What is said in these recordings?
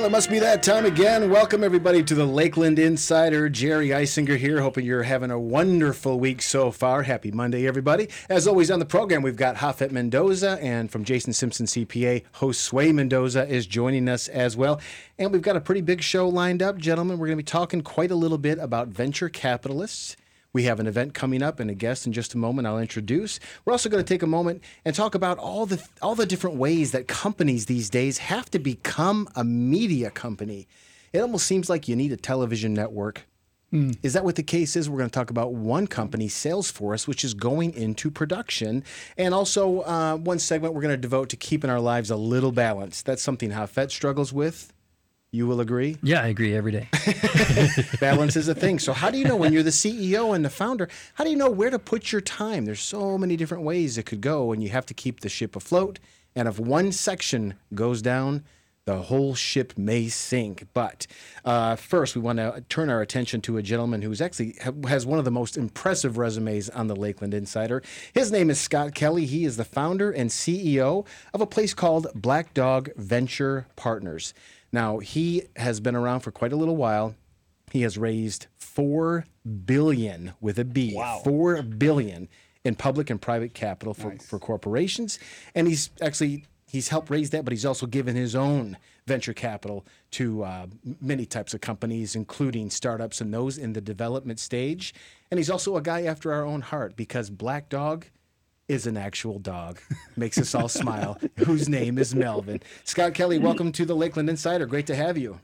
Well, it must be that time again. Welcome, everybody, to the Lakeland Insider. Jerry Eisinger here. Hoping you're having a wonderful week so far. Happy Monday, everybody. As always on the program, we've got Japhet Mendoza, and from Jason Simpson CPA, Josue Mendoza is joining us as well. And we've got a pretty big show lined up, gentlemen. We're going to be talking quite a little bit about venture capitalists. We have an event coming up and a guest in just a moment I'll introduce. We're also going to take a moment and talk about all the all the different ways that companies these days have to become a media company. It almost seems like you need a television network. Mm. Is that what the case is? We're going to talk about one company, Salesforce, which is going into production. And also, uh, one segment we're going to devote to keeping our lives a little balanced. That's something Japhet struggles with. You will agree? Yeah, I agree every day. Balance is a thing. So, how do you know when you're the CEO and the founder? How do you know where to put your time? There's so many different ways it could go, and you have to keep the ship afloat. And if one section goes down, the whole ship may sink. But uh, first, we want to turn our attention to a gentleman who's actually has one of the most impressive resumes on the Lakeland Insider. His name is Scott Kelly. He is the founder and CEO of a place called Black Dog Venture Partners. Now, he has been around for quite a little while. He has raised 4 billion with a B. Wow. 4 billion in public and private capital for, nice. for corporations. And he's actually he's helped raise that, but he's also given his own venture capital to uh, many types of companies, including startups and those in the development stage. And he's also a guy after our own heart because Black Dog is an actual dog. Makes us all smile. Whose name is Melvin. Scott Kelly, welcome to the Lakeland Insider. Great to have you.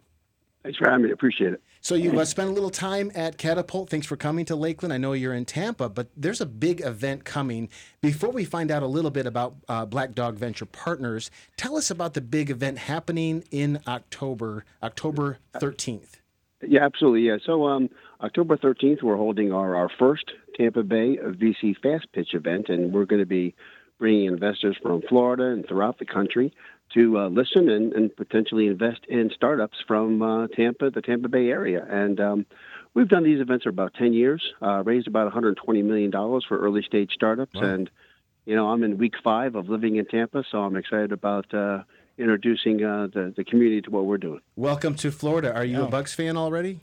Thanks for having me. Appreciate it. So you uh, spent a little time at Catapult. Thanks for coming to Lakeland. I know you're in Tampa, but there's a big event coming. Before we find out a little bit about uh, Black Dog Venture Partners, tell us about the big event happening in October, October 13th. Yeah, absolutely. Yeah. So um, October 13th, we're holding our, our first Tampa Bay VC Fast Pitch event, and we're going to be bringing investors from Florida and throughout the country to uh, listen and, and, potentially invest in startups from uh, Tampa, the Tampa Bay area. And um, we've done these events for about 10 years, uh, raised about $120 million for early stage startups. Wow. And, you know, I'm in week five of living in Tampa, so I'm excited about uh, introducing uh, the, the community to what we're doing. Welcome to Florida. Are you oh. a Bucks fan already?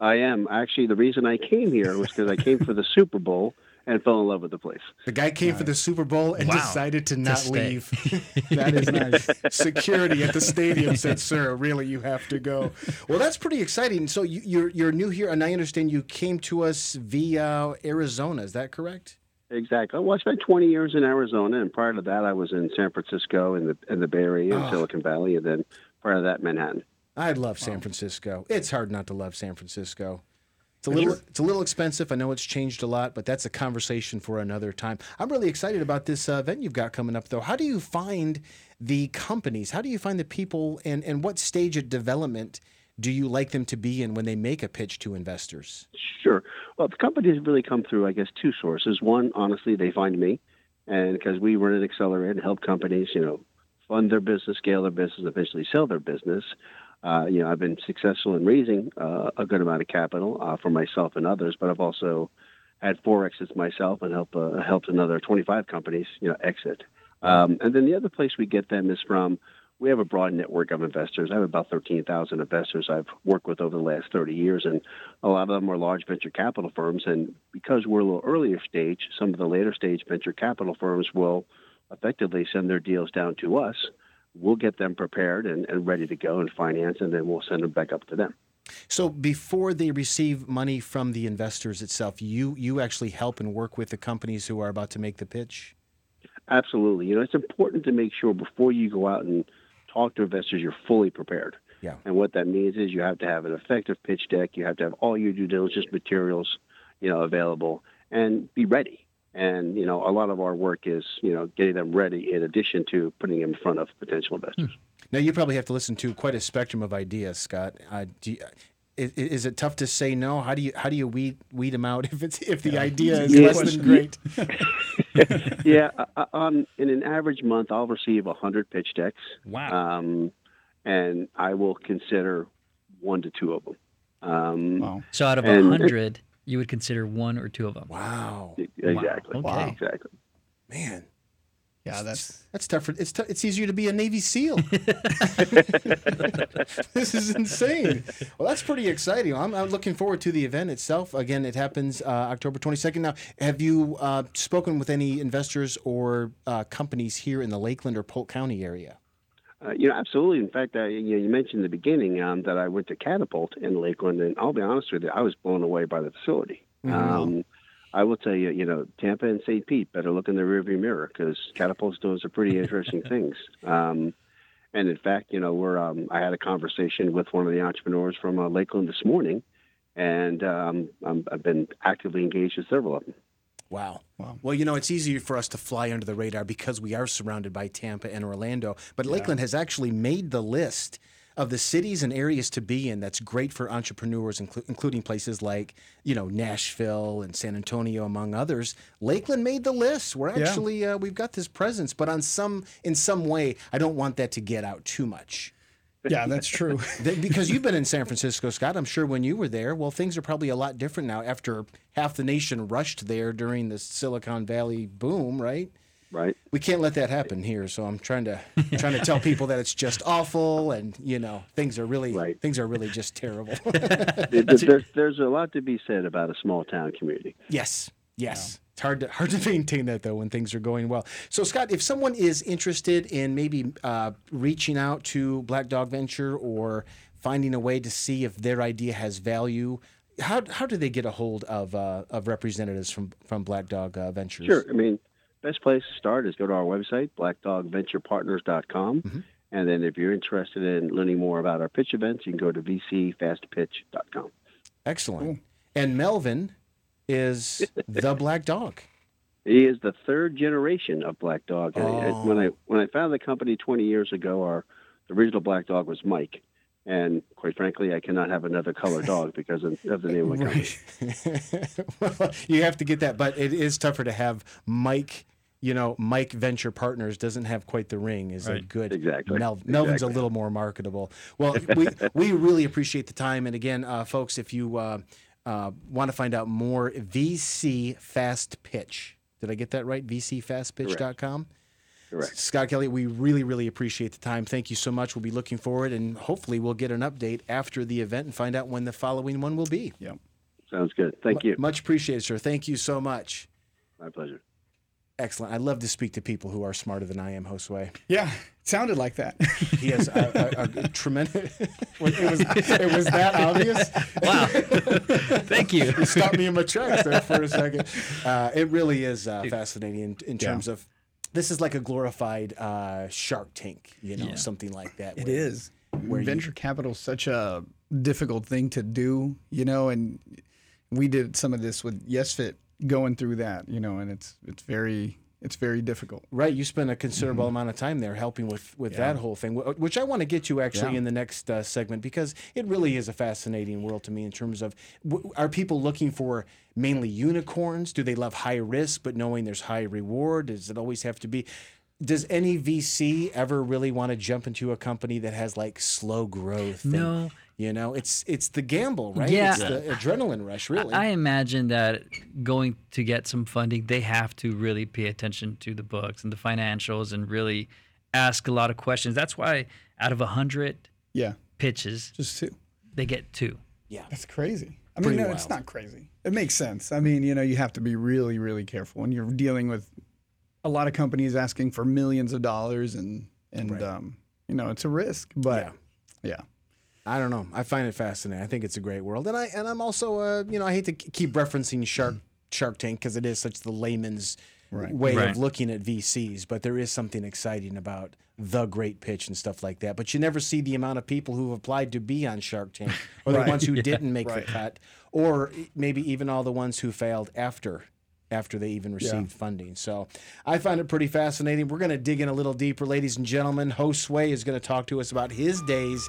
I am. Actually, the reason I came here was because I came for the Super Bowl and fell in love with the place. The guy came nice. for the Super Bowl and wow. decided to not to leave. that is nice. Security at the stadium said, "Sir, really, you have to go." Well, that's pretty exciting. So you, you're you're new here, and I understand you came to us via Arizona. Is that correct? Exactly. Well, I spent 20 years in Arizona, and prior to that, I was in San Francisco in the in the Bay Area, in oh. Silicon Valley, and then prior to that, Manhattan. I love San Francisco. It's hard not to love San Francisco. It's a little it's a little expensive. I know it's changed a lot, but that's a conversation for another time. I'm really excited about this uh, event you've got coming up, though. How do you find the companies? How do you find the people, and and what stage of development do you like them to be in when they make a pitch to investors? Sure. Well, the companies really come through, I guess, two sources. One, honestly, they find me, and because we run an accelerator and help companies, you know, fund their business, scale their business, eventually sell their business. Uh, you know, I've been successful in raising uh, a good amount of capital uh, for myself and others, but I've also had four exits myself and helped uh, helped another 25 companies, you know, exit. Um, and then the other place we get them is from. We have a broad network of investors. I have about 13,000 investors I've worked with over the last 30 years, and a lot of them are large venture capital firms. And because we're a little earlier stage, some of the later stage venture capital firms will effectively send their deals down to us we'll get them prepared and, and ready to go and finance, and then we'll send them back up to them. So before they receive money from the investors itself, you you actually help and work with the companies who are about to make the pitch. Absolutely. You know, it's important to make sure before you go out and talk to investors, you're fully prepared. Yeah. And what that means is you have to have an effective pitch deck. You have to have all your due diligence materials, you know, available, and be ready. And you know, a lot of our work is you know getting them ready in addition to putting them in front of potential investors. Hmm. Now you probably have to listen to quite a spectrum of ideas, Scott. Uh, you, is, is, it tough to say no? How do you how do you weed weed them out if it's if the yeah. idea is less than great? yeah, uh, uh, um, in an average month, I'll receive hundred pitch decks. Wow. Um, and I will consider one to two of them. Um, wow. So out of a hundred, you would consider one or two of them. Wow. Exactly. Wow. Okay. Exactly. Man. Yeah, that's that's tougher. It's t- it's easier to be a Navy SEAL. this is insane. Well, that's pretty exciting. I'm, I'm, looking forward to the event itself. Again, it happens uh, October 22nd. Now, have you uh, spoken with any investors or uh, companies here in the Lakeland or Polk County area? Uh, you know, absolutely. In fact, I, you, know, you mentioned in the beginning um, that I went to Catapult in Lakeland, and I'll be honest with you, I was blown away by the facility. Mm-hmm. Um, I will tell you, you know, Tampa and St. Pete better look in the rearview mirror because Catapult's doing some pretty interesting things. Um, and in fact, you know, we're um, I had a conversation with one of the entrepreneurs from uh, Lakeland this morning, and um, i have been actively engaged with several of them. Wow. wow. Well, you know, it's easier for us to fly under the radar because we are surrounded by Tampa and Orlando. But yeah. Lakeland has actually made the list of the cities and areas to be in that's great for entrepreneurs, inclu- including places like you know Nashville and San Antonio, among others. Lakeland made the list. We're actually yeah. uh, we've got this presence, but on some in some way, I don't want that to get out too much. Yeah, that's true. because you've been in San Francisco, Scott. I'm sure when you were there, well, things are probably a lot different now after half the nation rushed there during the Silicon Valley boom, right? right? We can't let that happen here. So I'm trying to I'm trying to tell people that it's just awful, and you know things are really right. things are really just terrible. there's, there's a lot to be said about a small town community. Yes, yes. Yeah. It's hard to hard to maintain that though when things are going well. So Scott, if someone is interested in maybe uh, reaching out to Black Dog Venture or finding a way to see if their idea has value, how how do they get a hold of uh, of representatives from from Black Dog uh, Ventures? Sure. I mean, best place to start is go to our website, blackdogventurepartners.com. Mm-hmm. And then if you're interested in learning more about our pitch events, you can go to vcfastpitch.com. Excellent. Cool. And Melvin is the black dog. He is the third generation of black dog. Oh. When I when I founded the company 20 years ago, our original black dog was Mike. And quite frankly, I cannot have another color dog because of, of the name of the company. well, you have to get that, but it is tougher to have Mike you know, Mike Venture Partners doesn't have quite the ring. Is right. a good exactly. Mel, Melvin's exactly. a little more marketable. Well, we we really appreciate the time, and again, uh, folks, if you uh, uh, want to find out more, VC Fast Pitch. Did I get that right? VCFastPitch.com. Correct. Scott Kelly, we really, really appreciate the time. Thank you so much. We'll be looking forward, and hopefully, we'll get an update after the event and find out when the following one will be. Yep. Sounds good. Thank you. Much appreciated, sir. Thank you so much. My pleasure. Excellent. I love to speak to people who are smarter than I am, Josue. Yeah, it sounded like that. he has a, a, a tremendous. it, was, it was that obvious. Wow. Thank you. you stopped me in my tracks there for a second. Uh, it really is uh, fascinating in, in terms yeah. of. This is like a glorified uh, Shark Tank, you know, yeah. something like that. It is. Where venture you, capital is such a difficult thing to do, you know, and we did some of this with YesFit going through that, you know, and it's it's very it's very difficult. Right, you spend a considerable mm-hmm. amount of time there helping with with yeah. that whole thing, which I want to get to actually yeah. in the next uh, segment because it really is a fascinating world to me in terms of are people looking for mainly unicorns? Do they love high risk but knowing there's high reward? Does it always have to be? Does any VC ever really want to jump into a company that has like slow growth? No, and, you know, it's it's the gamble, right? Yeah. It's the adrenaline rush, really. I imagine that going to get some funding, they have to really pay attention to the books and the financials and really ask a lot of questions. That's why out of a hundred yeah. pitches, just two, they get two. Yeah, that's crazy. I mean, no, wild. it's not crazy. It makes sense. I mean, you know, you have to be really, really careful when you're dealing with a lot of companies asking for millions of dollars, and and right. um, you know, it's a risk. But yeah. yeah. I don't know. I find it fascinating. I think it's a great world, and I and I'm also uh, you know I hate to keep referencing Shark Shark Tank because it is such the layman's right. way right. of looking at VCs, but there is something exciting about the great pitch and stuff like that. But you never see the amount of people who've applied to be on Shark Tank, or the ones who yeah. didn't make right. the cut, or maybe even all the ones who failed after after they even received yeah. funding. So I find it pretty fascinating. We're going to dig in a little deeper, ladies and gentlemen. Josue is going to talk to us about his days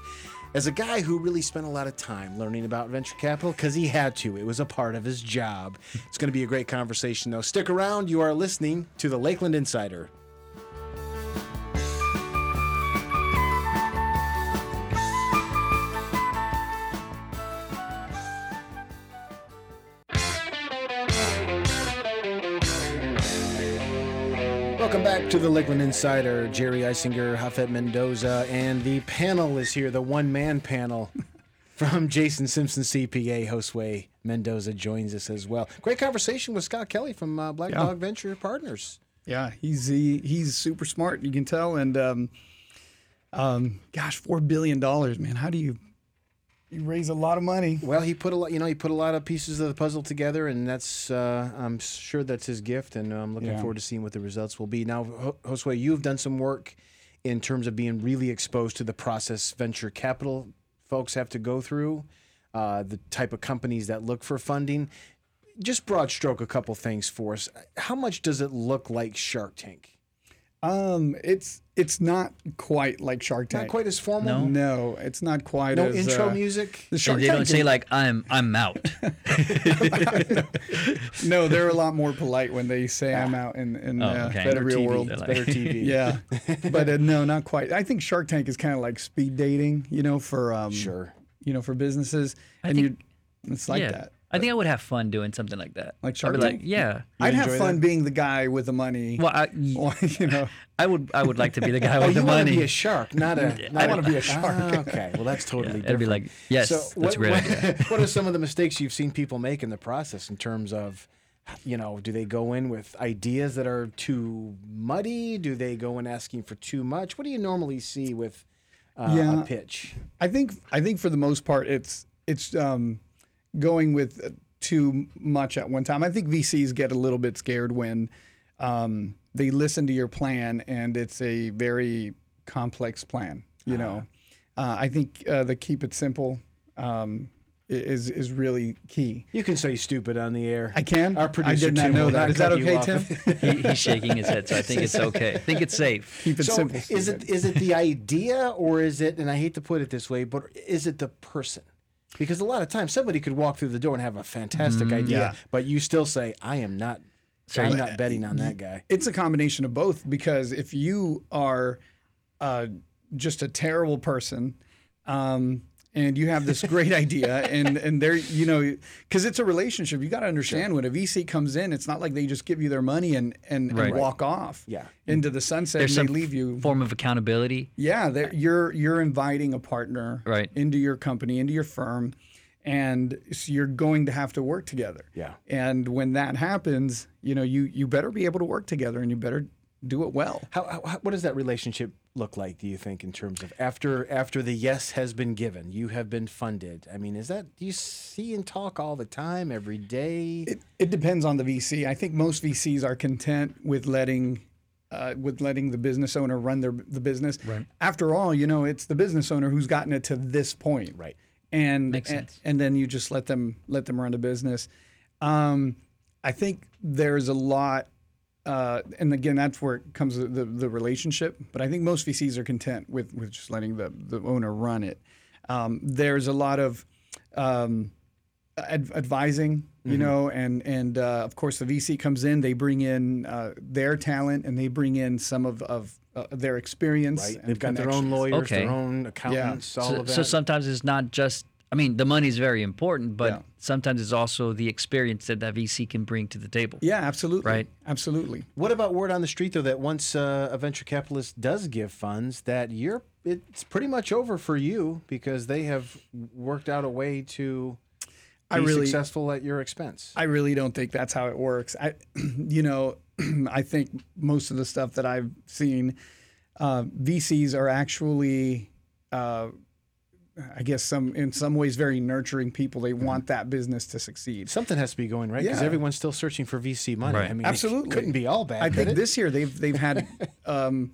as a guy who really spent a lot of time learning about venture capital because he had to. It was a part of his job. It's going to be a great conversation, though. Stick around. You are listening to the Lakeland Insider. To the Lakeland Insider. Jerry Isinger, Japhet Mendoza, and the panel is here, the one man panel from Jason Simpson CPA. Josue Mendoza joins us as well. Great conversation with Scott Kelly from uh, Black yeah. Dog Venture Partners. Yeah, he's he, he's super smart, you can tell. And um, um, gosh, $4 billion, man. How do you you raise a lot of money. Well, he put a lot, you know, he put a lot of pieces of the puzzle together, and that's, uh, I'm sure that's his gift, and I'm looking yeah. forward to seeing what the results will be. Now, Josue, you've done some work in terms of being really exposed to the process venture capital folks have to go through, uh, the type of companies that look for funding. Just broad stroke, a couple things for us. How much does it look like Shark Tank? Um, it's it's not quite like Shark Tank. Not quite as formal. No, no it's not quite. As No as, intro uh, music. The Shark they Tank don't say like I'm I'm out. no, they're a lot more polite when they say I'm out in in oh, uh, okay. better real TV. world. It's better TV. yeah, but uh, no, not quite. I think Shark Tank is kind of like speed dating, you know, for um, sure, you know, for businesses, I and think, you, it's like yeah. that. I think I would have fun doing something like that. Like Shark I'd Tank? Like, yeah. You I'd have fun that? being the guy with the money. Well, I, you know, I would. I would like to be the guy oh, with you the money. to be a shark, not a. Not I want to be a shark. Ah, okay, well that's totally yeah, different. It'd be like yes, so that's what, great. What, what are some of the mistakes you've seen people make in the process in terms of, you know, do they go in with ideas that are too muddy? Do they go in asking for too much? What do you normally see with uh, Yeah. a pitch? I think I think for the most part, it's it's um, going with uh, too much at one time. I think VCs get a little bit scared when um, they listen to your plan and it's a very complex plan. You know, uh, I think uh, the keep it simple um, is is really key. You can say stupid on the air. I can. Our I producer did not Tim know will that. not Is that okay. Tim? he, he's shaking his head, so I think it's okay. I think it's safe. Keep it so simple. is it is it the idea or is it? And I hate to put it this way, but is it the person? Because a lot of times somebody could walk through the door and have a fantastic idea, yeah. but you still say, "I am not. I'm not betting on that guy." It's a combination of both because if you are uh, just a terrible person, um, and you have this great idea, and and they're you know because it's a relationship, you got to understand when a VC comes in, it's not like they just give you their money and and, Right. and walk off Yeah. into the sunset There's and some they leave you. form of accountability. Yeah, they're- you're you're inviting a partner Right. into your company, into your firm, and so you're going to have to work together. Yeah. And when that happens, you know, you you better be able to work together, and you better do it well. How, how how- what does that relationship look like? Do you think in terms of after after the yes has been given, you have been funded? I mean, is that do you see and talk all the time, every day? It, it depends on the VC. I think most VCs are content with letting uh, with letting the business owner run their the business. Right. After all, you know, it's the business owner who's gotten it to this point. Right. And Makes and, sense. and then you just let them let them run the business. Um, I think there's a lot. Uh, and again, that's where it comes to the, the relationship. But I think most VCs are content with, with just letting the, the owner run it. Um, there's a lot of um, ad- advising, you know, and and uh, of course the VC comes in, they bring in uh, their talent and they bring in some of of uh, their experience. Right. and They've got their own lawyers, Okay. their own accountants, all So, of that. so sometimes it's not just. I mean, the money is very important, but Yeah. sometimes it's also the experience that that VC can bring to the table. Yeah, absolutely. Right. Absolutely. What about word on the street though that once uh, a venture capitalist does give funds, that you're it's pretty much over for you because they have worked out a way to be I really- successful at your expense. I really don't think that's how it works. I, you know, I think most of the stuff that I've seen, uh, VCs are actually, uh, I guess, some in some ways very nurturing people. They want that business to succeed. Something has to be going right because Yeah. everyone's still searching for VC money. Right. I mean, Absolutely. it couldn't be all bad. I could think it? this year they've they've had um,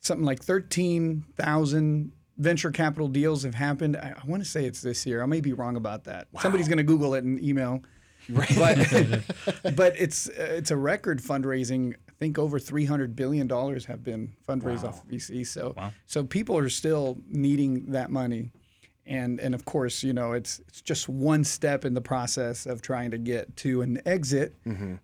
something like thirteen thousand venture capital deals have happened. I, I want to say it's this year. I may be wrong about that. Somebody's going to Google it and email. But but it's uh, it's a record fundraising. I think over three hundred billion dollars have been fundraised off of VC. So so people are still needing that money. And, and of course, you know, it's it's just one step in the process of trying to get to an exit,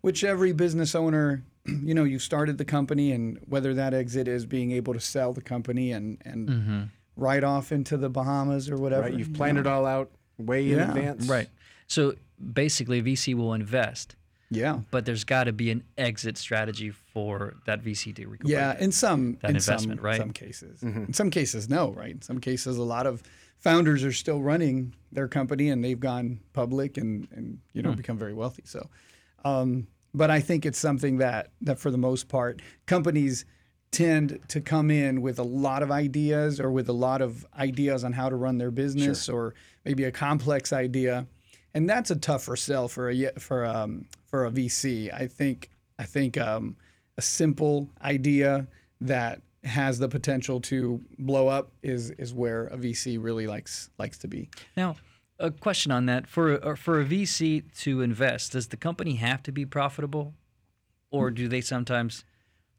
which every business owner, you know, you started the company, and whether that exit is being able to sell the company and and ride off into the Bahamas or whatever. right, you've you planned know. it all out way in advance. Right. So basically, VC will invest, Yeah. But there's got to be an exit strategy for that VC to recoup. Yeah, in some that in investment, some, right? Some cases. Mm-hmm. In some cases, no. Right. In some cases, a lot of founders are still running their company and they've gone public and and you know hmm. become very wealthy. So, um, but I think it's something that that for the most part companies tend to come in with a lot of ideas or with a lot of ideas on how to run their business sure. or maybe a complex idea and that's a tougher sell for a for um, for a VC. I think I think um, a simple idea that has the potential to blow up is is where a VC really likes likes to be. Now, a question on that for uh, for a VC to invest, does the company have to be profitable, or do they sometimes?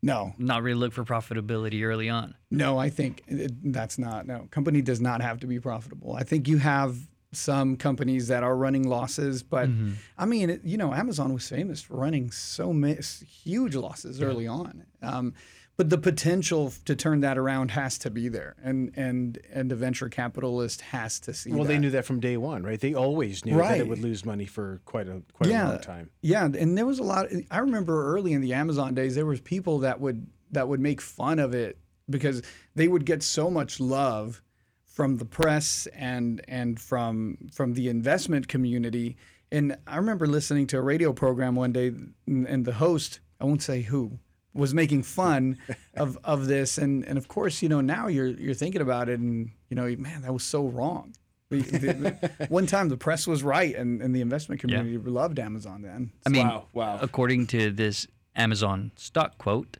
No, not really look for profitability early on. No, I think it, that's not. No, company does not have to be profitable. I think you have some companies that are running losses. But mm-hmm. I mean, it, you know, Amazon was famous for running so many huge losses yeah. early on. Um, but the potential to turn that around has to be there, and and and the venture capitalist has to see. Well, that. they knew that from day one, right? They always knew right. that it would lose money for quite a quite yeah. a long time. Yeah, and there was a lot. I remember early in the Amazon days, there was people that would that would make fun of it because they would get so much love from the press and and from from the investment community. And I remember listening to a radio program one day, and the host, I won't say who, was making fun of, of this. And and of course, you know, now you're you're thinking about it, and you know, man, that was so wrong. one time the press was right, and, and the investment community yeah. loved Amazon then. I mean, wow, wow. according to this Amazon stock quote,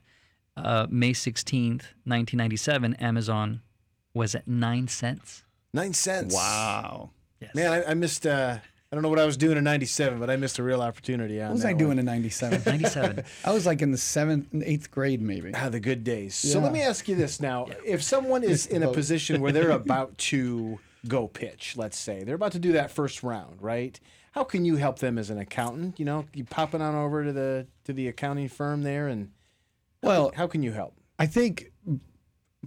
uh, May 16th, 1997, Amazon was at nine cents. Nine cents. Wow. Yes. Man, I, I missed. Uh, I don't know what I was doing in '97, but I missed a real opportunity. what was I one. doing in '97? '97. I was like in the seventh, eighth grade, maybe. Ah, the good days. Yeah. So let me ask you this now: yeah. If someone is in a position where they're about to go pitch, let's say they're about to do that first round, right? How can you help them as an accountant? You know, you popping on over to the to the accounting firm there, and well, how can you help? I think.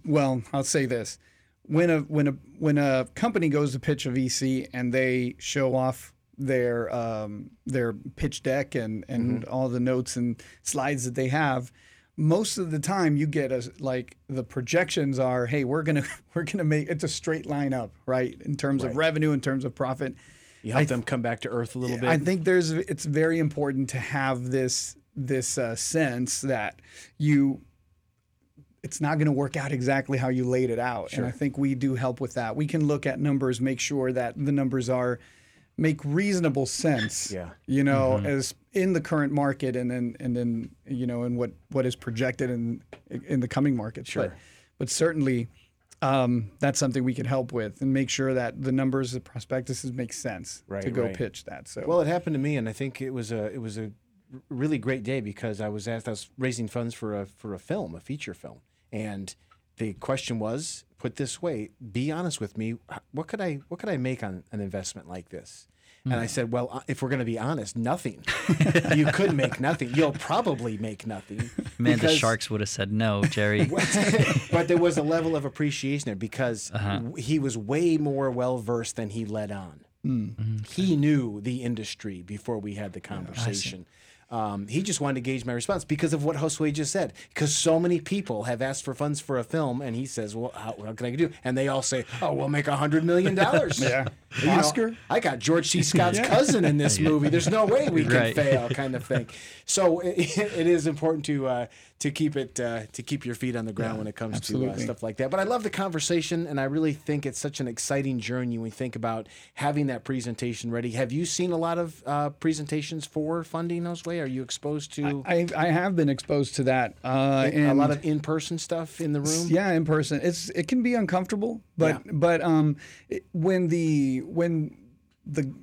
Well, I'll say this when a when a when a company goes to pitch a VC and they show off their um, their pitch deck and and mm-hmm. all the notes and slides that they have, most of the time you get a like the projections are, hey, we're gonna we're gonna make it's a straight line up, right, in terms right. of revenue, in terms of profit. You help th- them come back to earth a little bit. I think there's it's very important to have this this uh, sense that you it's not going to work out exactly how you laid it out. Sure. And I think we do help with that. We can look at numbers, make sure that the numbers are make reasonable sense. Yeah. You know, mm-hmm. as in the current market and then and then you know in what what is projected in in the coming market. Sure. But, but certainly um, that's something we can help with and make sure that the numbers, the prospectuses make sense right, to go right. pitch that. So well, it happened to me, and I think it was a it was a really great day because I was asked I was raising funds for a for a film, a feature film, and the question was put this way: Be honest with me. What could I what could I make on an investment like this? And I hmm. said, well, uh, if we're going to be honest, nothing. you could make nothing. You'll probably make nothing. Man, because, the Sharks would have said no, Jerry. but there was a level of appreciation there because uh-huh. he was way more well versed than he let on. Mm-hmm. He knew the industry before we had the conversation. Um, he just wanted to gauge my response because of what Josue just said. Because so many people have asked for funds for a film, and he says, "Well, how, what can I do?" And they all say, "Oh, we'll make a hundred million dollars." yeah, you Oscar. Know, I got George C. Scott's yeah. cousin in this movie. There's no way we can right. fail, kind of thing. So it, it is important to uh, to keep it uh, to keep your feet on the ground yeah, when it comes absolutely. to uh, stuff like that. But I love the conversation, and I really think it's such an exciting journey when we think about having that presentation ready. Have you seen a lot of uh, presentations for funding those way? Are you exposed to? I, I have been exposed to that. Uh, a lot of in person stuff in the room. Yeah, in person. It's it can be uncomfortable, but yeah. but um, it, when the when the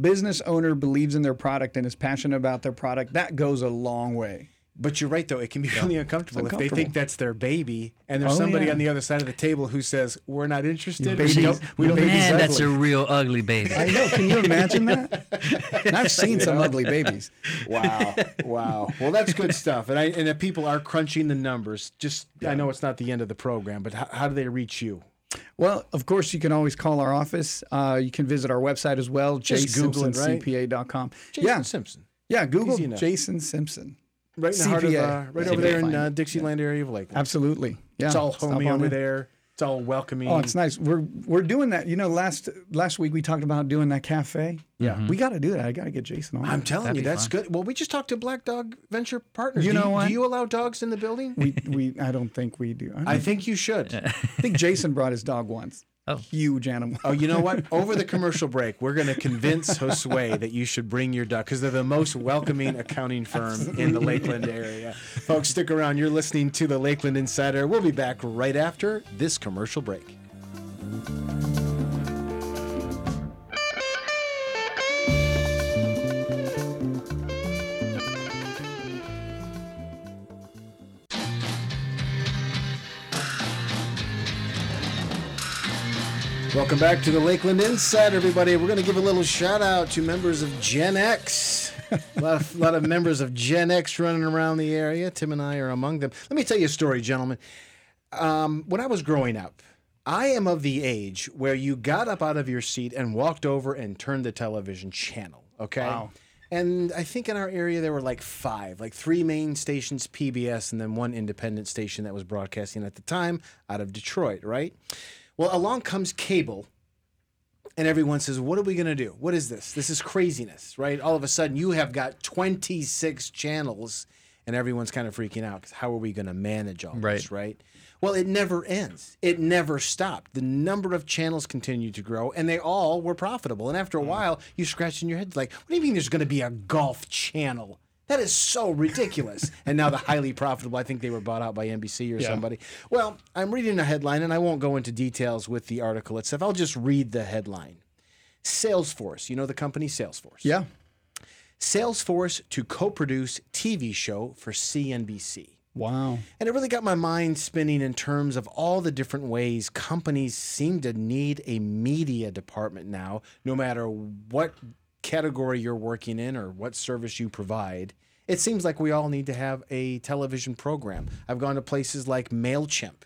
business owner believes in their product and is passionate about their product, that goes a long way. But you're right, though. It can be really uncomfortable, uncomfortable, if they think that's their baby, and there's oh, somebody yeah. on the other side of the table who says, "We're not interested. We don't, we don't Man, that's a real ugly baby. I know. Can you imagine that? and I've seen some ugly babies. Wow, wow. Well, that's good stuff. And I and if people are crunching the numbers, just yeah. I know it's not the end of the program, but how, how do they reach you? Well, of course, you can always call our office. Uh, you can visit our website as well, JSimpsonCPA.com. Right? Jason yeah. Simpson. Yeah, Google Jason Simpson. Right in the heart of, uh, right over there in uh, Dixieland area of Lakeland. Absolutely. Yeah. It's all homey over there. It's all welcoming. Oh, it's nice. We're we're doing that. You know, last last week we talked about doing that cafe. Yeah, mm-hmm. we got to do that. I got to get Jason on. I'm telling That'd you, that's fun. good. Well, we just talked to Black Dog Venture Partners. You do know you, what? Do you allow dogs in the building? We we I don't think we do. I, I think you should. I think Jason brought his dog once. Oh. Huge animal. oh, you know what? Over the commercial break, we're going to convince Josue that you should bring your duck because they're the most welcoming accounting firm in the Lakeland area. Folks, stick around. You're listening to the Lakeland Insider. We'll be back right after this commercial break. Welcome back to the Lakeland Insider, everybody. We're going to give a little shout out to members of Gen X. a, lot of, a lot of members of Gen X running around the area. Tim and I are among them. Let me tell you a story, gentlemen. Um, when I was growing up, I am of the age where you got up out of your seat and walked over and turned the television channel. Okay. Wow. And I think in our area there were like five, like three main stations, PBS, and then one independent station that was broadcasting at the time out of Detroit, right? Well, along comes cable, and everyone says, What are we going to do? What is this? This is craziness, right? All of a sudden, you have got 26 channels, and everyone's kind of freaking out because how are we going to manage all right. this, right? Well, it never ends. It never stopped. The number of channels continued to grow, and they all were profitable. And after a mm. while, you scratch in your head like, "What do you mean? There's going to be a golf channel?" That is so ridiculous. and now the highly profitable, I think they were bought out by NBC or yeah. somebody. Well, I'm reading a headline and I won't go into details with the article itself. I'll just read the headline Salesforce, you know the company Salesforce? Yeah. Salesforce to co produce TV show for CNBC. Wow. And it really got my mind spinning in terms of all the different ways companies seem to need a media department now, no matter what category you're working in or what service you provide, it seems like we all need to have a television program. I've gone to places like MailChimp.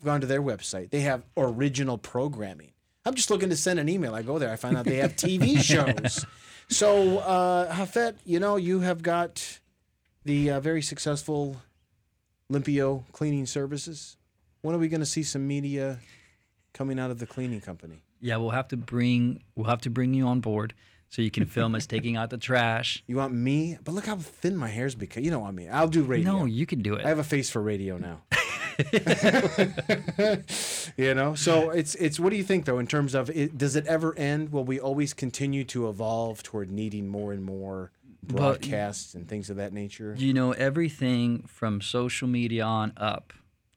I've gone to their website. They have original programming. I'm just looking to send an email. I go there, I find out they have TV shows. So, uh, Japhet, you know, you have got the uh, very successful Limpio cleaning services. When are we going to see some media coming out of the cleaning company? Yeah, we'll have to bring we'll have to bring you on board so you can film us taking out the trash. You want me? But look how thin my hair's become. You don't want me. I'll do radio. No, you can do it. I have a face for radio now. you know, so it's it's. What do you think though, in terms of it, does it ever end? Will we always continue to evolve toward needing more and more broadcasts but, and things of that nature? You know, everything from social media on up,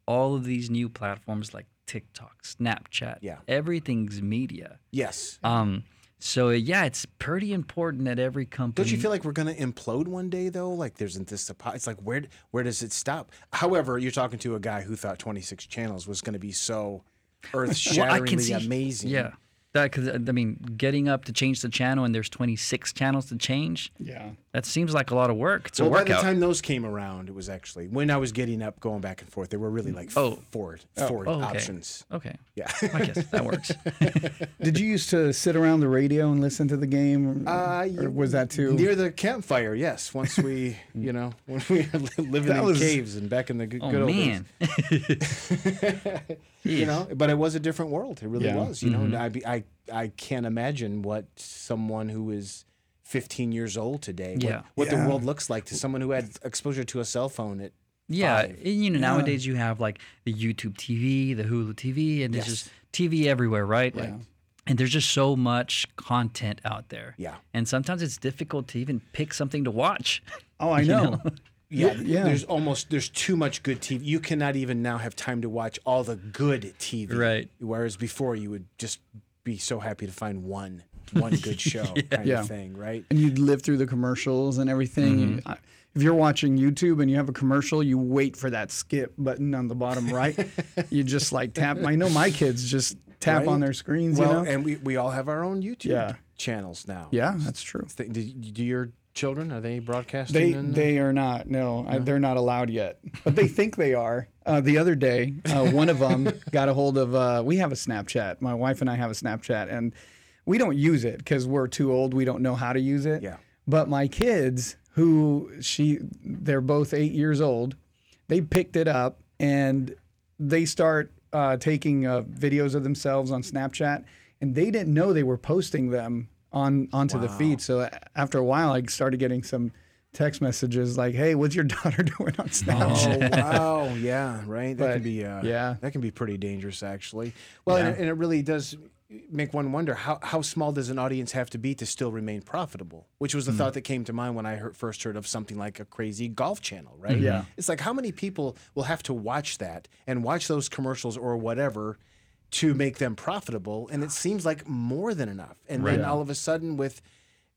all of these new platforms like TikTok, Snapchat, yeah, everything's media. Yes. Um so yeah, it's pretty important that every company. Don't you feel like we're going to implode one day though? Like there's this. It's like where where does it stop? However, you're talking to a guy who thought 26 channels was going to be so earth shatteringly well, amazing. Yeah, that because I mean, getting up to change the channel and there's 26 channels to change. Yeah, that seems like a lot of work. It's well, a workout. by the time those came around, it was actually when I was getting up, going back and forth. There were really like oh. four, oh. four oh, okay. options. Okay. Yeah. I guess that works. Did you used to sit around the radio and listen to the game? Uh, or was that too near the campfire? Yes. Once we, you know, when we were living that in was... caves and back in the good, oh, good old man. days. you know, but it was a different world. It really yeah. was. You mm-hmm. know, I, I I can't imagine what someone who is 15 years old today, yeah. what, what yeah. the world looks like to someone who had exposure to a cell phone at yeah, five. you know, nowadays you have like the YouTube TV, the Hulu TV, and there's yes. just TV everywhere, right? Yeah. and there's just so much content out there. Yeah. And sometimes it's difficult to even pick something to watch. Oh, I know. know? Yeah, yeah. There's almost there's too much good TV. You cannot even now have time to watch all the good TV. Right. Whereas before you would just be so happy to find one one good show yeah. kind yeah. of thing, right? And you'd live through the commercials and everything. Mm-hmm. If you're watching YouTube and you have a commercial, you wait for that skip button on the bottom right. you just like tap. I know my kids just tap right? on their screens. Well, you know? and we, we all have our own YouTube yeah. channels now. Yeah, that's true. Do, do your children are they broadcasting? They they are not. No, no? I, they're not allowed yet. But they think they are. Uh, the other day, uh, one of them got a hold of. Uh, we have a Snapchat. My wife and I have a Snapchat, and we don't use it because we're too old. We don't know how to use it. Yeah. But my kids, who she they're both eight years old. They picked it up and they start uh, taking uh, videos of themselves on Snapchat, and they didn't know they were posting them on onto wow. the feed. So after a while, I started getting some text messages like, "Hey, what's your daughter doing on Snapchat?" Oh, wow, yeah, right. That but, can be uh, yeah, that can be pretty dangerous, actually. Well, yeah. and, and, it really does make one wonder how how small does an audience have to be to still remain profitable? Which was the mm. thought that came to mind when I heard, first heard of something like a crazy golf channel, right? Yeah, it's like how many people will have to watch that and watch those commercials or whatever to make them profitable, and it seems like more than enough. And right. then all of a sudden, with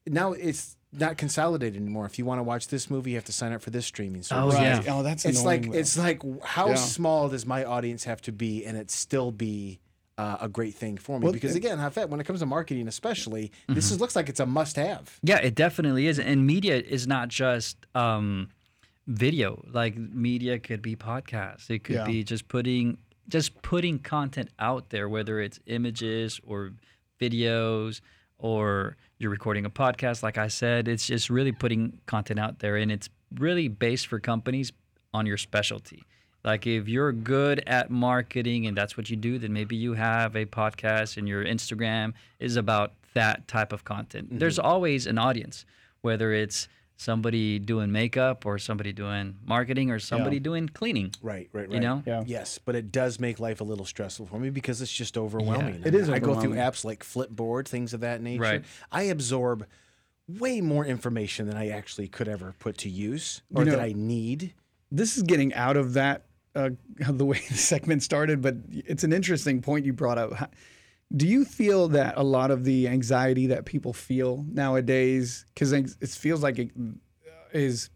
now it's not consolidated anymore. If you want to watch this movie, you have to sign up for this streaming service. Oh yeah. Oh, that's it's like though. it's like how yeah. small does my audience have to be, and it still be uh, a great thing for me? Well, because it, again, Japhet, when it comes to marketing, especially, mm-hmm. this is, looks like it's a must-have. Yeah, it definitely is. And media is not just. Um, video like media could be podcasts it could yeah. be just putting just putting content out there whether it's images or videos or you're recording a podcast, like I said, it's just really putting content out there and it's really based for companies on your specialty. Like if you're good at marketing and that's what you do, then maybe you have a podcast and your Instagram is about that type of content. Mm-hmm. There's always an audience, whether it's somebody doing makeup or somebody doing marketing or somebody yeah. doing cleaning. Right, right, right. You know? Yeah. Yes, but it does make life a little stressful for me because it's just overwhelming. Yeah, it is. I go through apps like Flipboard, things of that nature. Right. I absorb way more information than I actually could ever put to use or you know, that I need. This is getting out of that uh, the way the segment started, but it's an interesting point you brought up. Do you feel that a lot of the anxiety that people feel nowadays, because it feels like it is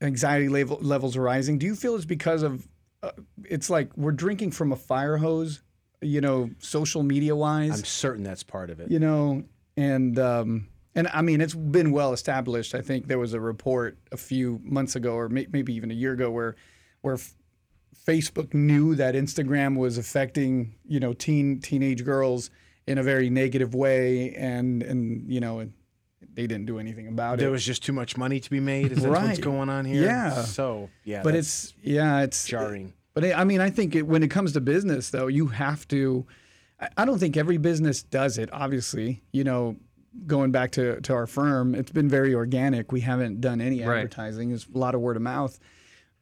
anxiety level, levels are rising? Do you feel it's because of uh, it's like we're drinking from a fire hose, you know, social media wise? I'm certain that's part of it. You know, and um, and I mean it's been well established. I think there was a report a few months ago, or may, maybe even a year ago, where where Facebook knew that Instagram was affecting, you know, teen teenage girls in a very negative way, and and you know, they didn't do anything about there it. There was just too much money to be made. Is that right. what's going on here? Yeah. So yeah, but it's yeah, it's jarring. But I mean, I think it, when it comes to business, though, you have to. I don't think every business does it. Obviously, you know, going back to to our firm, it's been very organic. We haven't done any advertising. Right. It's a lot of word of mouth.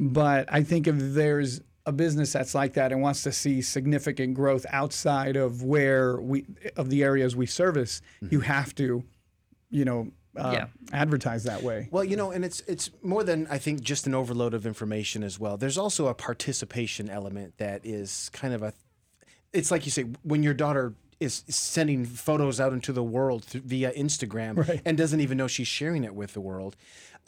But I think if there's a business that's like that and wants to see significant growth outside of where we of the areas we service, mm-hmm. you have to, you know, uh, yeah. advertise that way. Well, you know, and it's it's more than I think just an overload of information as well. There's also a participation element that is kind of a. It's like you say when your daughter is sending photos out into the world via Instagram right. and doesn't even know she's sharing it with the world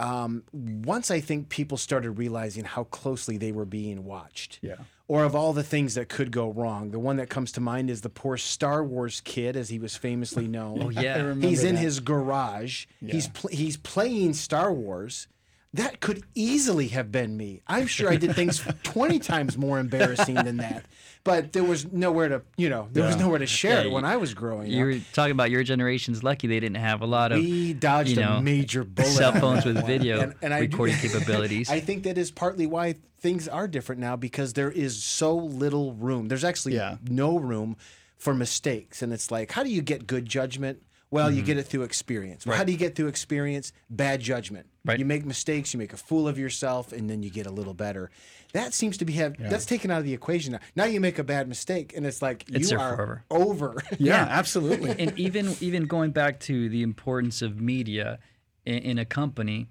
um, once I think people started realizing how closely they were being watched. Yeah. Or of all the things that could go wrong, the one that comes to mind is the poor Star Wars kid, as he was famously known. oh yeah, he's in that. his garage. Yeah. He's pl- he's playing Star Wars. That could easily have been me. I'm sure I did things 20 times more embarrassing than that but there was nowhere to you know there was nowhere to share yeah, it when I was growing you up. were talking about your generation's lucky they didn't have a lot of we dodged you know, a major bullet cell phones with video and, and recording I, capabilities. I think that is partly why things are different now because there is so little room. There's actually yeah. no room for mistakes, and it's like how do you get good judgment? Well, mm-hmm. you get it through experience. Well, right. How do you get through experience? Bad judgment. Right. You make mistakes, you make a fool of yourself, and then you get a little better. That seems to be have yeah. that's taken out of the equation now. Now you make a bad mistake, and it's like it's you are forever. over. Yeah, yeah, absolutely. and even even going back to the importance of media in, in a company,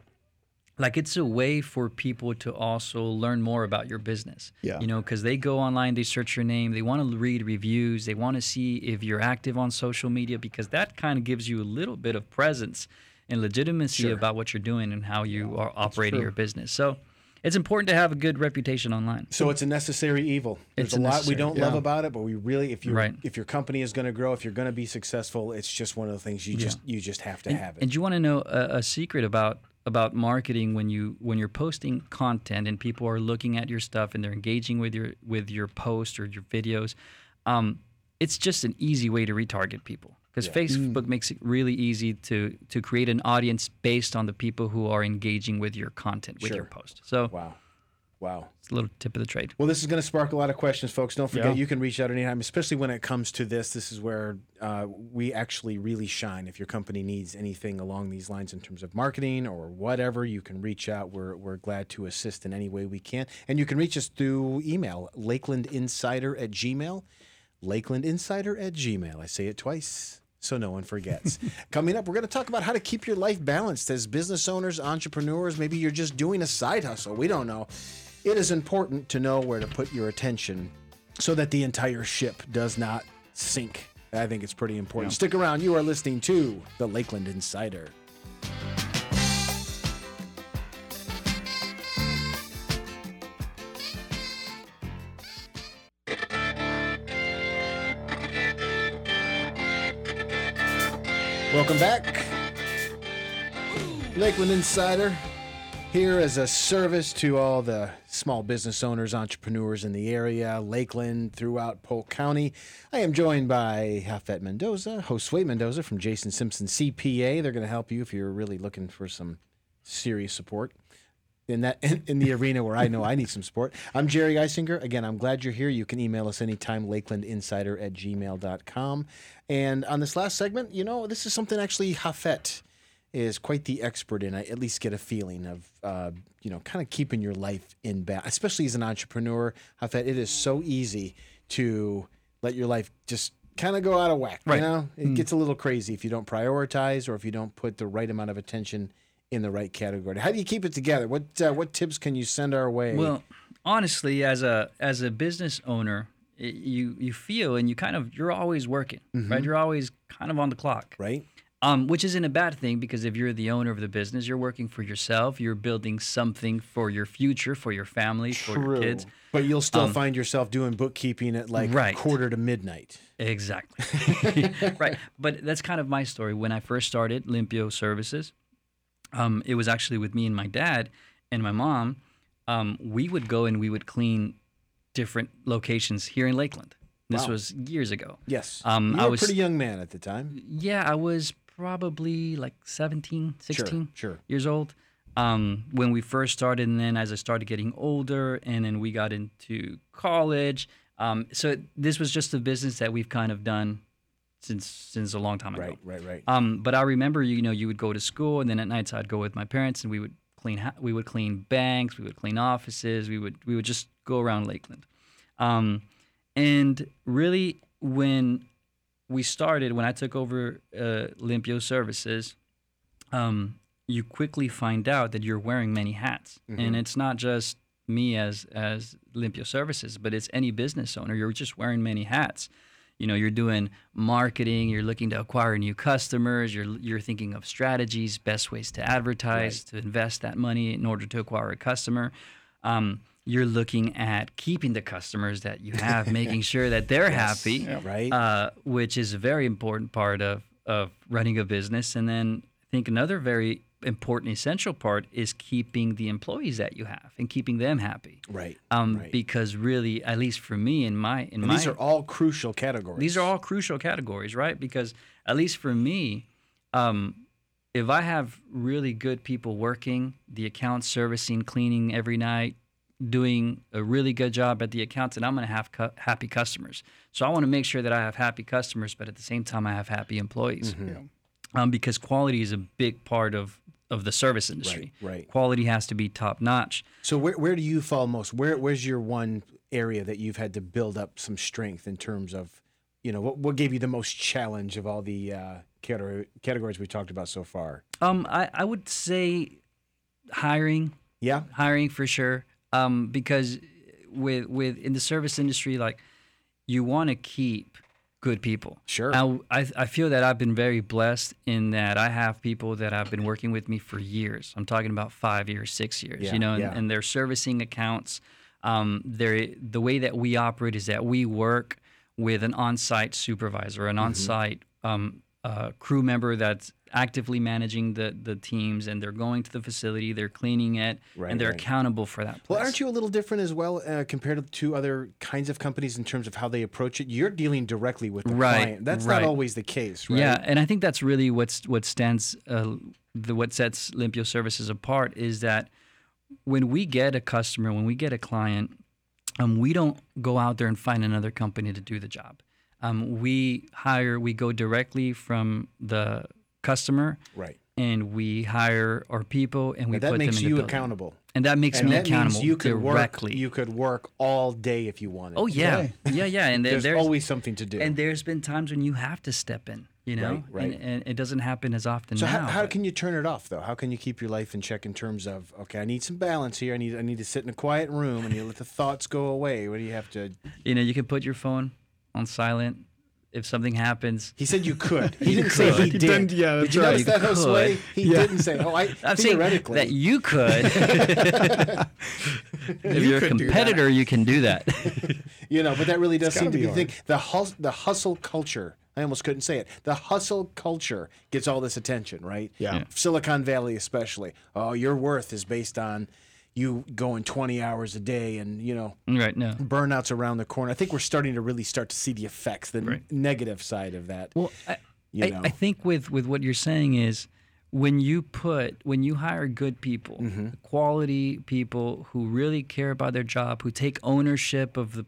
like it's a way for people to also learn more about your business. Yeah. You know, because they go online, they search your name, they want to read reviews, they want to see if you're active on social media because that kind of gives you a little bit of presence and legitimacy sure. about what you're doing and how you are operating your business. So it's important to have a good reputation online. So it's a necessary evil. There's it's a, a lot we don't yeah. love about it, but we really, if you right. if your company is going to grow, if you're going to be successful, it's just one of the things you yeah. just you just have to and, have it. And you want to know a, a secret about about marketing when you when you're posting content and people are looking at your stuff and they're engaging with your with your post or your videos um, it's just an easy way to retarget people because yeah. Facebook mm. makes it really easy to to create an audience based on the people who are engaging with your content with sure. your post. So wow. Wow. It's a little tip of the trade. Well, this is going to spark a lot of questions, folks. Don't forget, yeah. you can reach out anytime, especially when it comes to this. This is where uh, we actually really shine. If your company needs anything along these lines in terms of marketing or whatever, you can reach out. We're, we're glad to assist in any way we can. And you can reach us through email, lakelandinsider at gmail. Lakelandinsider at gmail. I say it twice so no one forgets. Coming up, we're going to talk about how to keep your life balanced as business owners, entrepreneurs. Maybe you're just doing a side hustle. We don't know. It is important to know where to put your attention so that the entire ship does not sink. I think it's pretty important. Yeah. Stick around. You are listening to the Lakeland Insider. Welcome back. Lakeland Insider here as a service to all the small business owners, entrepreneurs in the area, Lakeland, throughout Polk County. I am joined by Japhet Mendoza, Josue Mendoza from Jason Simpson CPA. They're going to help you if you're really looking for some serious support in that in, in, the arena where I know I need some support. I'm Jerry Eisinger. Again, I'm glad you're here. You can email us anytime, lakelandinsider at gmail.com. And on this last segment, you know, this is something actually Japhet is quite the expert in. I at least get a feeling of, uh, you know, kind of keeping your life in balance, especially as an entrepreneur. Japhet, it is so easy to let your life just kind of go out of whack. Right. You know, it mm. gets a little crazy if you don't prioritize or if you don't put the right amount of attention in the right category. How do you keep it together? What uh, what tips can you send our way? Well, honestly, as a as a business owner, it, you you feel and you kind of you're always working, mm-hmm. right? You're always kind of on the clock, right? Um, which isn't a bad thing because if you're the owner of the business, you're working for yourself. You're building something for your future, for your family, True. for your kids. But you'll still um, find yourself doing bookkeeping at like right. quarter to midnight. Exactly. right. But that's kind of my story. When I first started Limpio Services, um, it was actually with me and my dad and my mom. Um, we would go and we would clean different locations here in Lakeland. This wow. was years ago. Yes. Um, you were I was a pretty young man at the time. Yeah, I was probably like 17, 16 sure, sure. years old um, when we first started. And then as I started getting older, and then we got into college. Um, so this was just a business that we've kind of done since since a long time ago. Right, right, right. Um, but I remember, you know, you would go to school, and then at nights I'd go with my parents, and we would clean we would clean banks, we would clean offices, we would we would just go around Lakeland. Um, and really, when we started, when I took over uh, Limpio Services, um, you quickly find out that you're wearing many hats, mm-hmm. and it's not just me as as Limpio Services, but it's any business owner. You're just wearing many hats. You know, you're doing marketing, you're looking to acquire new customers, you're you're thinking of strategies, best ways to advertise, right. to invest that money in order to acquire a customer. Um, you're looking at keeping the customers that you have, making sure that they're yes, happy, yeah, right? Uh, which is a very important part of of running a business. And then I think another very important essential part is keeping the employees that you have and keeping them happy. Right. Um, right. because really, at least for me in my in and my these are all crucial categories. These are all crucial categories, right? Because at least for me, um, if I have really good people working, the accounts servicing, cleaning every night, doing a really good job at the accounts and I'm going to have cu- happy customers. So I want to make sure that I have happy customers, but at the same time I have happy employees. Mm-hmm. Yeah. Um, because quality is a big part of of the service industry. Right, right. Quality has to be top notch. So where where do you fall most? Where where's your one area that you've had to build up some strength in terms of, you know, what what gave you the most challenge of all the uh, category, categories we talked about so far? Um, I I would say hiring. Yeah, hiring for sure um, because with with in the service industry, like you want to keep good people. Sure. I, I, I feel that I've been very blessed in that I have people that have been working with me for years. I'm talking about five years, six years. Yeah, you know, and, yeah. and they're servicing accounts. Um, they're, the way that we operate is that we work with an on-site supervisor, an mm-hmm. on-site um, a crew member that's actively managing the the teams and they're going to the facility they're cleaning it Right, and they're right. accountable for that place. Well, aren't you a little different as well uh, compared to other kinds of companies in terms of how they approach it? You're dealing directly with the Right, client. That's right. not always the case, right? Yeah, and I think that's really what's what stands uh, the what sets Limpio Services apart is that when we get a customer, when we get a client, um, we don't go out there and find another company to do the job. Um, we hire, we go directly from the customer, Right. and we hire our people, and we But that put makes them in you the building. That makes you accountable. and that makes And me that accountable means you could directly. work. You could work all day if you wanted. oh yeah, yeah, yeah, and There's, there's always something to do. and there's been times when you have to step in, you know, Right, right. And, and it doesn't happen as often so now. how, how but- can you turn it off though? How can you keep your life in check in terms of okay, I need some balance here. I need I need to sit in a quiet room and you let the thoughts go away. What do you have to? you know, you can put your phone on silent. If something happens, He said you could. He didn't say he did. didn't- yeah, did you right. notice that, You Josue? could. He Yeah. didn't say. Oh, I I'm saying theoretically. that you could. if You you're a could do that. competitor, you can do that. You know, but that really does seem to be be the thing. The hus- the hustle culture. I almost couldn't say it. The hustle culture gets all this attention, right? Yeah. Yeah. Silicon Valley, especially. Oh, your worth is based on you going 20 hours a day, and you know, right? No. burnouts around the corner. I think we're starting to really start to see the effects, the n- negative side of that. Well, I, You I. I think with with what you're saying is when you put when you hire good people, Mm-hmm. quality people who really care about their job, who take ownership of the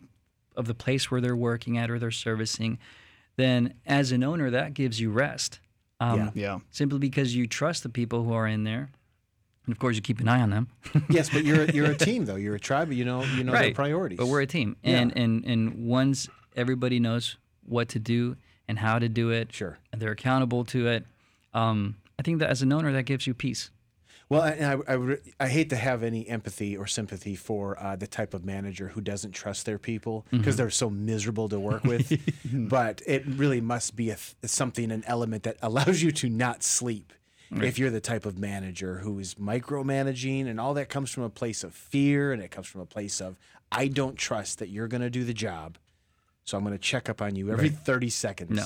of the place where they're working at or they're servicing, then as an owner that gives you rest. Um, Yeah. Yeah. Simply because you trust the people who are in there, and of course you keep an eye on them. yes, but you're a, you're a team though. You're a tribe. You know you know their right. priorities. But we're a team, and and and once everybody knows what to do and how to do it, Sure. and they're accountable to it. Um, I think that as an owner, that gives you peace. Well, and I, I, I hate to have any empathy or sympathy for uh, the type of manager who doesn't trust their people because they're so miserable to work with. but it really must be a th- something, an element that allows you to not sleep. If you're the type of manager who is micromanaging and all that comes from a place of fear and it comes from a place of, I don't trust that you're going to do the job. So I'm going to check up on you every 30 seconds. No.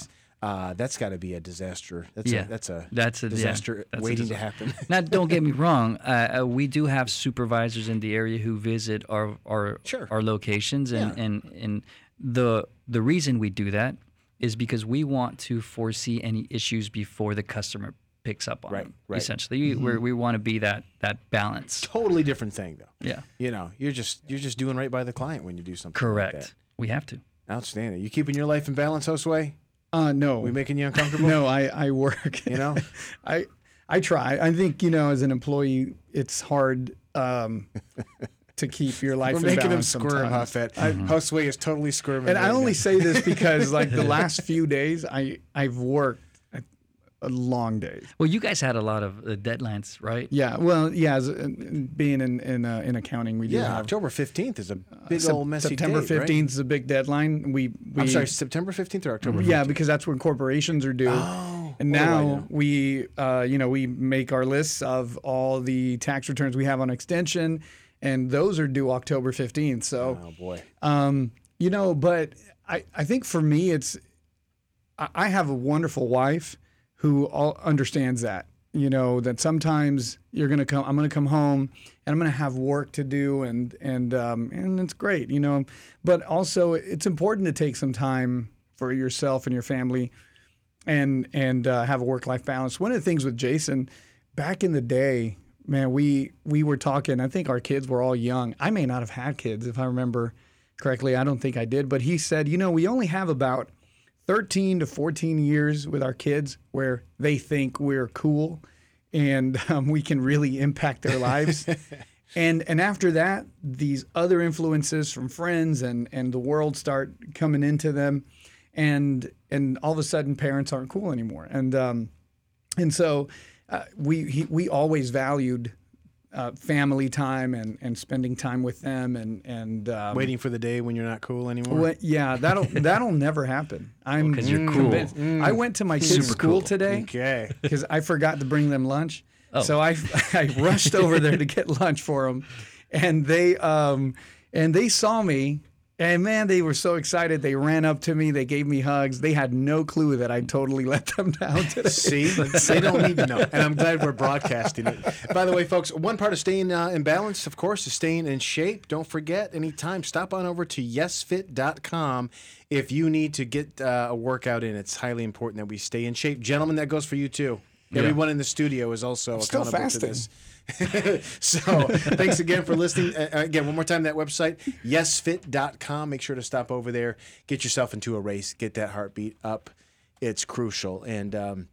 Uh, that's got to be a disaster. That's Yeah. a, that's a That's a yeah, disaster that's a waiting to happen. Now, don't get me wrong. Uh, uh, we do have supervisors in the area who visit our our Sure. our locations, and, Yeah. and and the the reason we do that is because we want to foresee any issues before the customer picks up on Right, them. right. Essentially, we we want to be that that balance. totally different thing though. Yeah. You know, you're just you're just doing right by the client when you do something. Correct. Like we have to. Outstanding. You keeping your life in balance, Josue? Uh, no. We making you uncomfortable? no, I, I work. You know? I I try. I think you know, as an employee, it's hard um, to keep your life. We're in making him balance squirm, sometimes. Japhet. Josue is totally squirming. And I only now. say this because, like, the last few days, I I've worked a, a long days. Well, you guys had a lot of uh, deadlines, right? Yeah. Well, yeah. As, uh, being in in, uh, in accounting, we do Yeah, have October 15th is a big Sep- old messy September date, right? fifteenth is a big deadline. We, we I'm sorry, September 15th or October 15th? Yeah, because that's when corporations are due. Oh, and what now we, uh, you know, we make our lists of all the tax returns we have on extension, and those are due October fifteenth. So, Oh, boy. um, you know, but I, I think for me, it's I, I have a wonderful wife who all understands that. You know that sometimes you're gonna come. I'm gonna come home and I'm gonna have work to do, and and um, and it's great. You know, but also it's important to take some time for yourself and your family, and and uh, have a work life balance. One of the things with Jason, back in the day, man, we we were talking. I think our kids were all young. I may not have had kids if I remember correctly. I don't think I did, but he said, you know, we only have about 13 to 14 years with our kids where they think we're cool and um, we can really impact their lives. and and after that, these other influences from friends and and the world start coming into them, and and all of a sudden parents aren't cool anymore. And um, and so uh, we he, we always valued. Uh, family time and, and spending time with them and and um, Waiting for the day when you're not cool anymore. well, yeah, that'll that'll never happen. I'm 'cause you're cool. convinced. I went to my kids' Super school cool. today Okay. because I forgot to bring them lunch. So I I rushed over there to get lunch for them, and they um and they saw me And man, they were so excited. They ran up to me. They gave me hugs. They had no clue that I totally let them down today. See, they don't need to know. And I'm glad we're broadcasting it. By the way, folks, one part of staying uh, in balance, of course, is staying in shape. Don't forget, anytime, stop on over to yesfit.com if you need to get uh, a workout in. It's highly important that we stay in shape. Gentlemen, that goes for you too. Yeah. Everyone in the studio is also Still accountable fasting. to this. so thanks again for listening. Uh, again, one more time, that website, yesfit.com. Make sure to stop over there, get yourself into a race, get that heartbeat up. It's crucial. And um,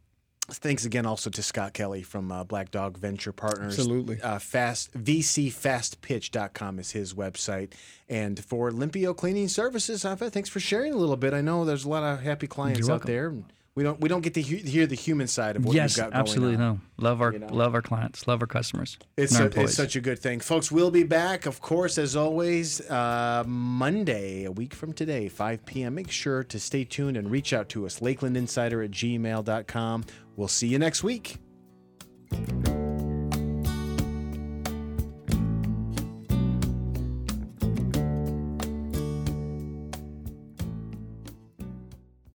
thanks again also to Scott Kelly from uh, Black Dog Venture Partners. Absolutely. Uh, fast VCFastPitch.com is his website. And for Limpio Cleaning Services, thanks for sharing a little bit. I know there's a lot of happy clients out there. We don't we don't get to he- hear the human side of what yes, you've got absolutely going on. no. Love our you know? love our clients, love our customers. It's, a, it's such a good thing, folks. We'll be back, of course, as always, uh, Monday, a week from today, 5 p.m. Make sure to stay tuned and reach out to us, LakelandInsider at gmail.com. We'll see you next week.